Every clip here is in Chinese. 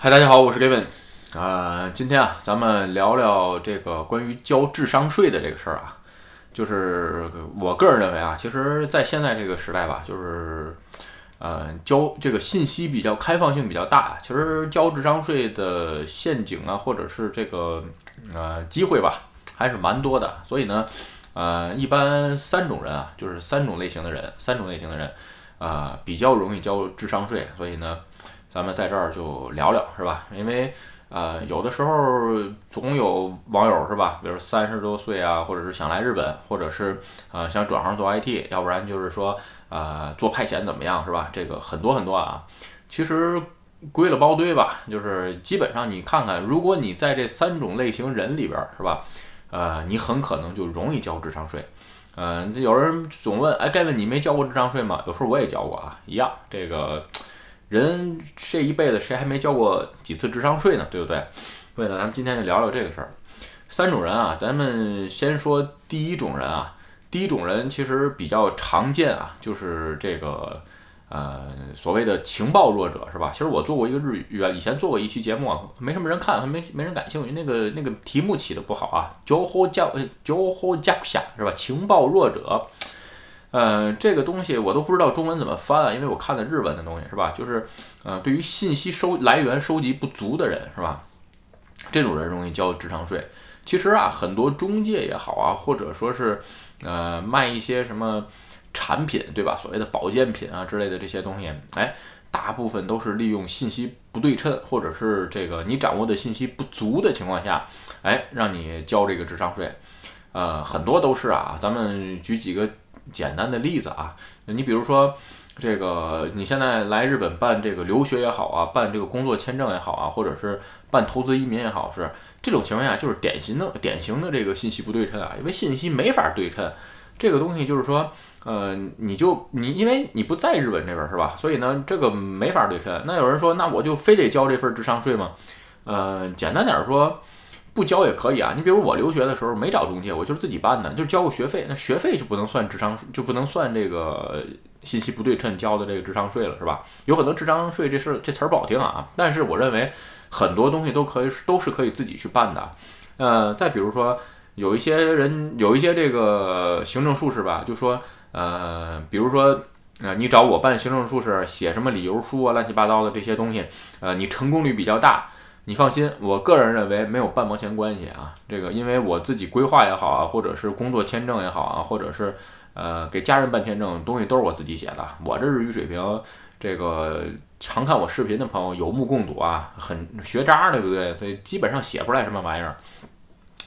嗨，大家好，我是 Gavin，啊、今天啊，咱们聊聊这个关于交智商税的这个事儿啊。就是我个人认为啊，其实，在现在这个时代吧，就是，呃，交这个信息比较开放性比较大，其实交智商税的陷阱啊，或者是这个呃机会吧，还是蛮多的。所以呢，呃，一般三种人啊，就是三种类型的人，三种类型的人，啊、比较容易交智商税。所以呢，咱们在这儿就聊聊，是吧？因为呃，有的时候总有网友是吧，比如三十多岁啊，或者是想来日本，或者是呃想转行做 IT，要不然就是说呃做派遣怎么样是吧？这个很多很多啊。其实归了包堆吧，就是基本上你看看，如果你在这三种类型人里边儿是吧，呃，你很可能就容易交智商税。嗯、有人总问，哎，盖文你没交过智商税吗？有时候我也交过啊，一样。这个人这一辈子谁还没交过几次智商税呢？对不对？所以呢，咱们今天就聊聊这个事儿。三种人啊，咱们先说第一种人啊。第一种人其实比较常见啊，就是这个呃所谓的情报弱者是吧？其实我做过一个日语啊，以前做过一期节目啊，没什么人看，还没没人感兴趣。那个那个题目起的不好啊，情报教呃情报教下是吧？情报弱者。呃，这个东西我都不知道中文怎么翻啊，因为我看的日文的东西是吧？就是，呃，对于信息收来源收集不足的人是吧？这种人容易交智商税。其实啊，很多中介也好啊，或者说是，呃，卖一些什么产品对吧？所谓的保健品啊之类的这些东西，哎，大部分都是利用信息不对称，或者是这个你掌握的信息不足的情况下，哎，让你交这个智商税。呃，很多都是啊，咱们举几个。简单的例子啊，你比如说，这个你现在来日本办这个留学也好啊，办这个工作签证也好啊，或者是办投资移民也好，是这种情况下就是典型的典型的这个信息不对称啊，因为信息没法对称，这个东西就是说，呃，你就你因为你不在日本这边是吧，所以呢这个没法对称。那有人说，那我就非得交这份智商税吗？呃，简单点说。不交也可以啊，你比如我留学的时候没找中介，我就是自己办的，就交个学费，那学费就不能算智商，就不能算这个信息不对称交的这个智商税了，是吧？有很多智商税这事这词儿不好听啊，但是我认为很多东西都可以都是可以自己去办的。呃，再比如说有一些人有一些这个行政术士吧，就说呃，比如说呃，你找我办行政术士，写什么理由书啊，乱七八糟的这些东西，呃，你成功率比较大。你放心，我个人认为没有半毛钱关系啊。这个因为我自己规划也好啊，或者是工作签证也好啊，或者是呃给家人办签证，东西都是我自己写的。我这日语水平，这个常看我视频的朋友有目共睹啊，很学渣，对不对？所以基本上写不出来什么玩意儿，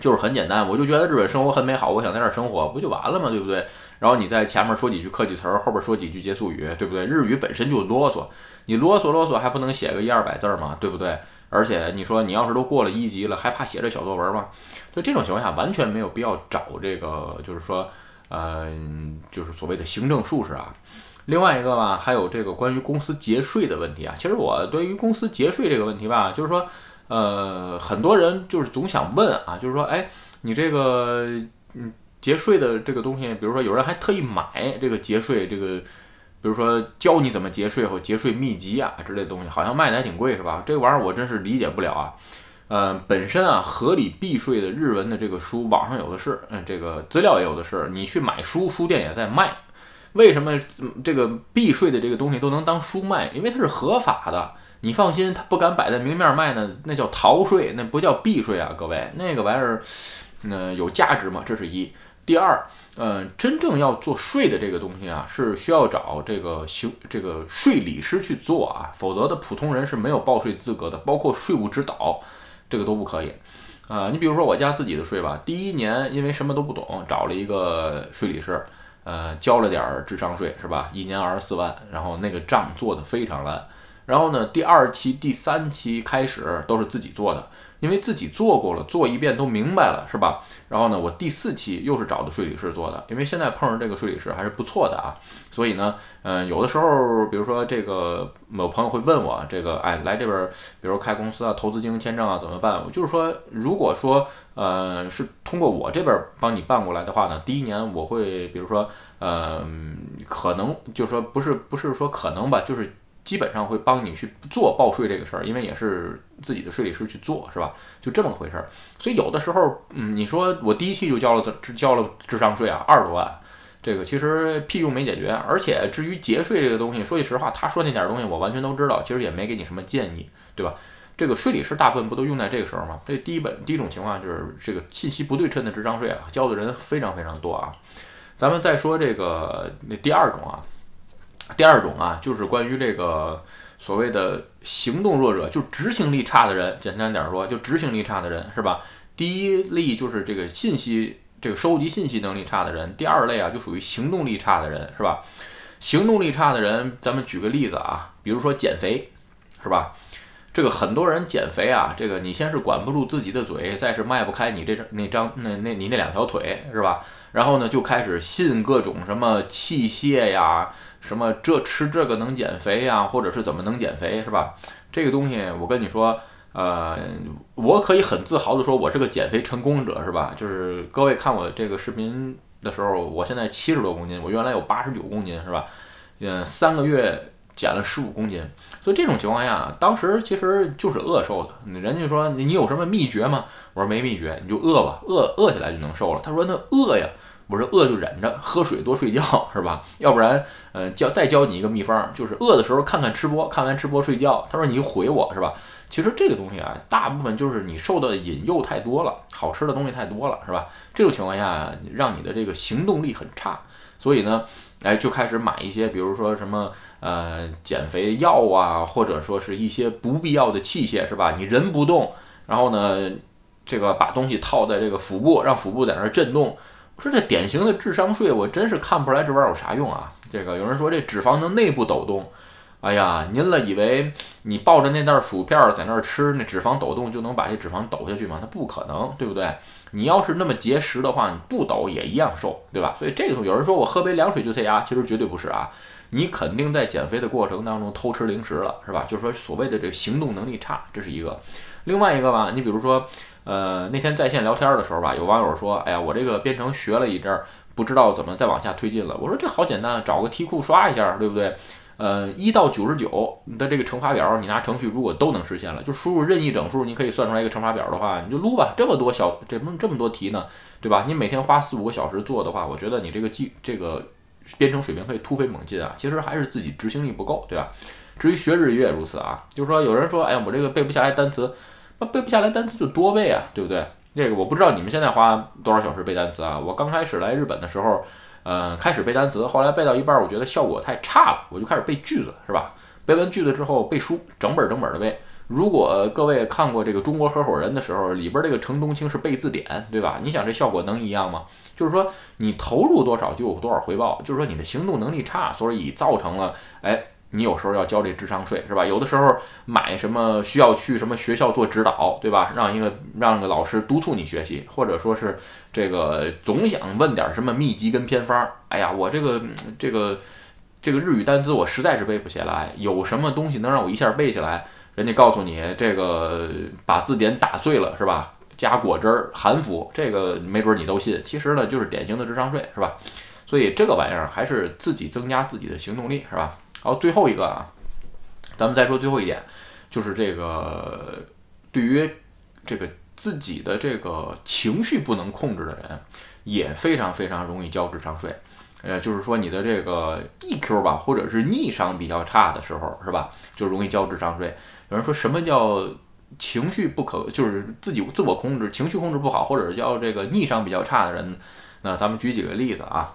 就是很简单。我就觉得日本生活很美好，我想在这儿生活，不就完了吗？对不对？然后你在前面说几句客气词儿，后边说几句结束语，对不对？日语本身就啰嗦，你啰嗦啰嗦还不能写个一二百字儿吗？对不对？而且你说你要是都过了一级了，还怕写这小作文吗？所以这种情况下完全没有必要找这个，就是说，呃，就是所谓的行政术士啊。另外一个吧，还有这个关于公司节税的问题啊。其实我对于公司节税这个问题吧，就是说，呃，很多人就是总想问啊，就是说，哎，你这个嗯节税的这个东西，比如说有人还特意买这个节税这个。比如说教你怎么节税或节税秘籍啊之类的东西，好像卖的还挺贵，是吧？这玩意儿我真是理解不了啊。呃，本身啊，合理避税的日文的这个书，网上有的是，嗯，这个资料也有的是。你去买书，书店也在卖。为什么这个避税的这个东西都能当书卖？因为它是合法的。你放心，他不敢摆在明面卖呢，那叫逃税，那不叫避税啊，各位。那个玩意儿，呃，有价值吗？这是一。第二。嗯，真正要做税的这个东西啊，是需要找这个行这个税理师去做啊，否则的普通人是没有报税资格的，包括税务指导，这个都不可以。啊，你比如说我家自己的税吧，第一年因为什么都不懂，找了一个税理师，呃，交了点儿智商税是吧？一年二十四万，然后那个账做的非常烂。然后呢，第二期、第三期开始都是自己做的。因为自己做过了，做一遍都明白了，是吧？然后呢，我第四期又是找的税理师做的，因为现在碰上这个税理师还是不错的啊。所以呢，嗯，有的时候，比如说这个某朋友会问我，这个哎来这边，比如开公司啊、投资经营签证啊怎么办？我就是说，如果说呃是通过我这边帮你办过来的话呢，第一年我会，比如说，呃，可能就是说不是不是说可能吧，就是基本上会帮你去做报税这个事儿，因为也是自己的税理师去做，是吧？就这么回事儿。所以有的时候，嗯，你说我第一期就交了交了智商税啊，二十多万，这个其实屁用没解决。而且至于节税这个东西，说句实话，他说那点东西我完全都知道，其实也没给你什么建议，对吧？这个税理师大部分不都用在这个时候吗？这第一本第一种情况就是这个信息不对称的智商税啊，交的人非常非常多啊。咱们再说这个那第二种啊。第二种啊，就是关于这个所谓的行动弱者，就执行力差的人。简单点说，就执行力差的人，是吧？第一类就是这个信息，这个收集信息能力差的人。第二类啊，就属于行动力差的人，是吧？行动力差的人，咱们举个例子啊，比如说减肥，是吧？这个很多人减肥啊，这个你先是管不住自己的嘴，再是迈不开你这张那张那那你那两条腿，是吧？然后呢，就开始信各种什么器械呀。什么这吃这个能减肥呀，或者是怎么能减肥，是吧？这个东西我跟你说，呃，我可以很自豪的说，我是个减肥成功者，是吧？就是各位看我这个视频的时候，我现在七十多公斤，我原来有八十九公斤，是吧？嗯，三个月减了十五公斤，所以这种情况下，当时其实就是饿瘦的。人家说你有什么秘诀吗？我说没秘诀，你就饿吧，饿饿起来就能瘦了。他说那饿呀。我说饿就忍着，喝水多睡觉是吧？要不然，呃，教再教你一个秘方，就是饿的时候看看吃播，看完吃播睡觉。他说你就回我是吧？其实这个东西啊，大部分就是你受的引诱太多了，好吃的东西太多了是吧？这种情况下让你的这个行动力很差，所以呢，哎，就开始买一些，比如说什么呃减肥药啊，或者说是一些不必要的器械是吧？你人不动，然后呢，这个把东西套在这个腹部，让腹部在那儿震动。说这典型的智商税，我真是看不出来这玩意儿有啥用啊！这个有人说这脂肪能内部抖动，哎呀，您了以为你抱着那袋薯片在那儿吃，那脂肪抖动就能把这脂肪抖下去吗？它不可能，对不对？你要是那么节食的话，你不抖也一样瘦，对吧？所以这个有人说我喝杯凉水就塞牙，其实绝对不是啊！你肯定在减肥的过程当中偷吃零食了，是吧？就是说所谓的这个行动能力差，这是一个。另外一个吧，你比如说。呃，那天在线聊天的时候吧，有网友说：“哎呀，我这个编程学了一阵儿，不知道怎么再往下推进了。”我说：“这好简单，找个题库刷一下，对不对？呃，一到九十九你的这个乘法表，你拿程序如果都能实现了，就输入任意整数，你可以算出来一个乘法表的话，你就撸吧。这么多小这么这么多题呢，对吧？你每天花四五个小时做的话，我觉得你这个记这个编程水平可以突飞猛进啊。其实还是自己执行力不够，对吧？至于学日语也如此啊，就是说有人说：‘哎，我这个背不下来单词。’那背不下来单词就多背啊，对不对？这个我不知道你们现在花多少小时背单词啊？我刚开始来日本的时候，嗯，开始背单词，后来背到一半，我觉得效果太差了，我就开始背句子，是吧？背完句子之后背书，整本整本的背。如果各位看过这个《中国合伙人》的时候，里边这个程东青是背字典，对吧？你想这效果能一样吗？就是说你投入多少就有多少回报，就是说你的行动能力差，所以造成了哎。你有时候要交这智商税是吧？有的时候买什么需要去什么学校做指导，对吧？让一个让个老师督促你学习，或者说是这个总想问点什么秘籍跟偏方。哎呀，我这个这个这个日语单词我实在是背不下来，有什么东西能让我一下背下来？人家告诉你这个把字典打碎了是吧？加果汁儿含服，这个没准你都信。其实呢，就是典型的智商税是吧？所以这个玩意儿还是自己增加自己的行动力是吧？好，最后一个啊，咱们再说最后一点，就是这个对于这个自己的这个情绪不能控制的人，也非常非常容易交智商税。呃，就是说你的这个 EQ 吧，或者是逆商比较差的时候，是吧，就容易交智商税。有人说什么叫情绪不可，就是自己自我控制，情绪控制不好，或者叫这个逆商比较差的人，那咱们举几个例子啊。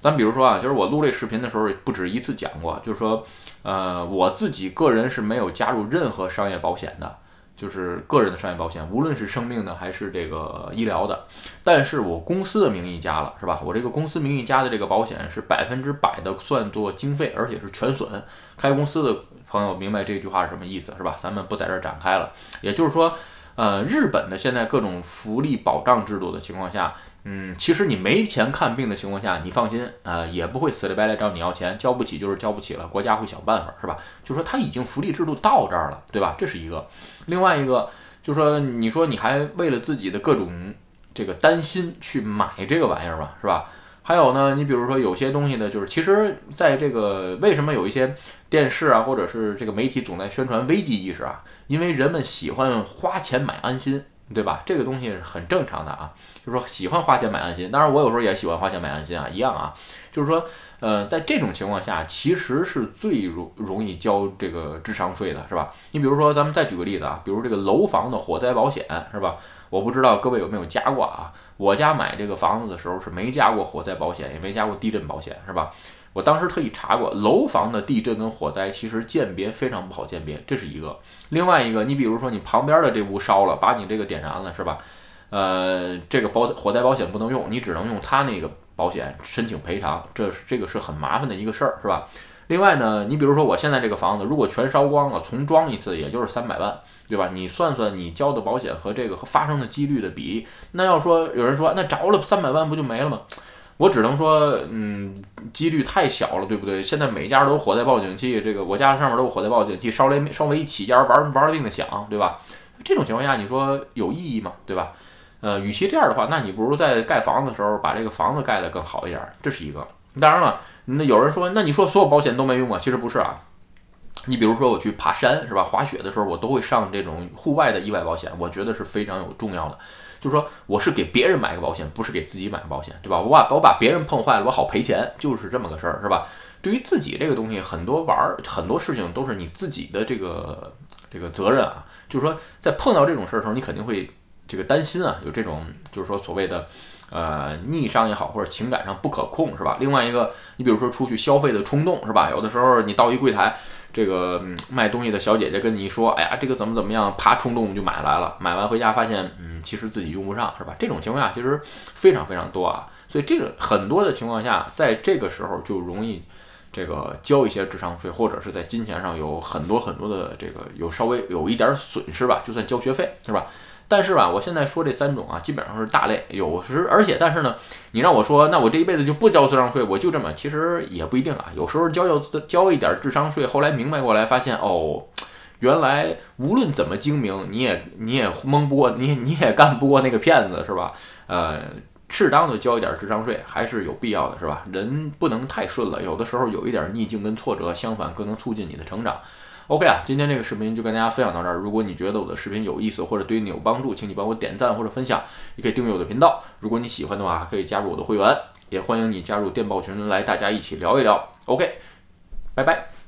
咱比如说啊，就是我录这视频的时候不止一次讲过，就是说，呃，我自己个人是没有加入任何商业保险的，就是个人的商业保险，无论是生命的还是这个医疗的，但是我公司的名义加了，是吧？我这个公司名义加的这个保险是百分之百的算作经费，而且是全损。开公司的朋友明白这句话是什么意思，是吧？咱们不在这儿展开了。也就是说，呃，日本的现在各种福利保障制度的情况下。嗯，其实你没钱看病的情况下，你放心啊，也不会死里白赖找你要钱，交不起就是交不起了，国家会想办法，是吧？就说他已经福利制度到这儿了，对吧？这是一个。另外一个，就说你说你还为了自己的各种这个担心去买这个玩意儿嘛，是吧？还有呢，你比如说有些东西呢，就是其实在这个为什么有一些电视啊，或者是这个媒体总在宣传危机意识啊，因为人们喜欢花钱买安心，对吧？这个东西是很正常的啊，就是说喜欢花钱买安心。当然，我有时候也喜欢花钱买安心啊，一样啊，就是说。呃，在这种情况下，其实是最容容易交这个智商税的，是吧？你比如说，咱们再举个例子啊，比如这个楼房的火灾保险，是吧？我不知道各位有没有加过啊？我家买这个房子的时候是没加过火灾保险，也没加过地震保险，是吧？我当时特意查过，楼房的地震跟火灾其实鉴别非常不好鉴别，这是一个。另外一个，你比如说你旁边的这屋烧了，把你这个点燃了，是吧？呃，这个保火灾保险不能用，你只能用他那个。保险申请赔偿，这是这个是很麻烦的一个事儿，是吧？另外呢，你比如说我现在这个房子，如果全烧光了，重装一次也就是三百万，对吧？你算算你交的保险和这个发生的几率的比，那要说有人说那着了三百万不就没了吗？我只能说，嗯，几率太小了，对不对？现在每家都火灾报警器，这个我家上面都有火灾报警器，稍微稍微一起家玩玩命的响，对吧？这种情况下，你说有意义吗？对吧？呃，与其这样的话，那你不如在盖房子的时候把这个房子盖得更好一点，这是一个。当然了，那有人说，那你说所有保险都没用啊？其实不是啊。你比如说我去爬山是吧？滑雪的时候我都会上这种户外的意外保险，我觉得是非常有重要的。就是说我是给别人买个保险，不是给自己买个保险，对吧？我把我把别人碰坏了，我好赔钱，就是这么个事儿，是吧？对于自己这个东西，很多玩儿很多事情都是你自己的这个这个责任啊。就是说在碰到这种事儿的时候，你肯定会。这个担心啊，有这种就是说所谓的，呃，逆商也好，或者情感上不可控，是吧？另外一个，你比如说出去消费的冲动，是吧？有的时候你到一柜台，这个卖东西的小姐姐跟你一说，哎呀，这个怎么怎么样，啪，冲动就买来了。买完回家发现，嗯，其实自己用不上，是吧？这种情况下其实非常非常多啊。所以这个很多的情况下，在这个时候就容易这个交一些智商税，或者是在金钱上有很多很多的这个有稍微有一点损失吧，就算交学费，是吧？但是吧，我现在说这三种啊，基本上是大类。有时，而且，但是呢，你让我说，那我这一辈子就不交智商税，我就这么，其实也不一定啊。有时候交交交一点智商税，后来明白过来，发现哦，原来无论怎么精明，你也你也蒙不过，你你也干不过那个骗子，是吧？呃，适当的交一点智商税还是有必要的，是吧？人不能太顺了，有的时候有一点逆境跟挫折，相反更能促进你的成长。OK 啊，今天这个视频就跟大家分享到这儿。如果你觉得我的视频有意思或者对你有帮助，请你帮我点赞或者分享，也可以订阅我的频道。如果你喜欢的话，可以加入我的会员，也欢迎你加入电报群来大家一起聊一聊。OK，拜拜。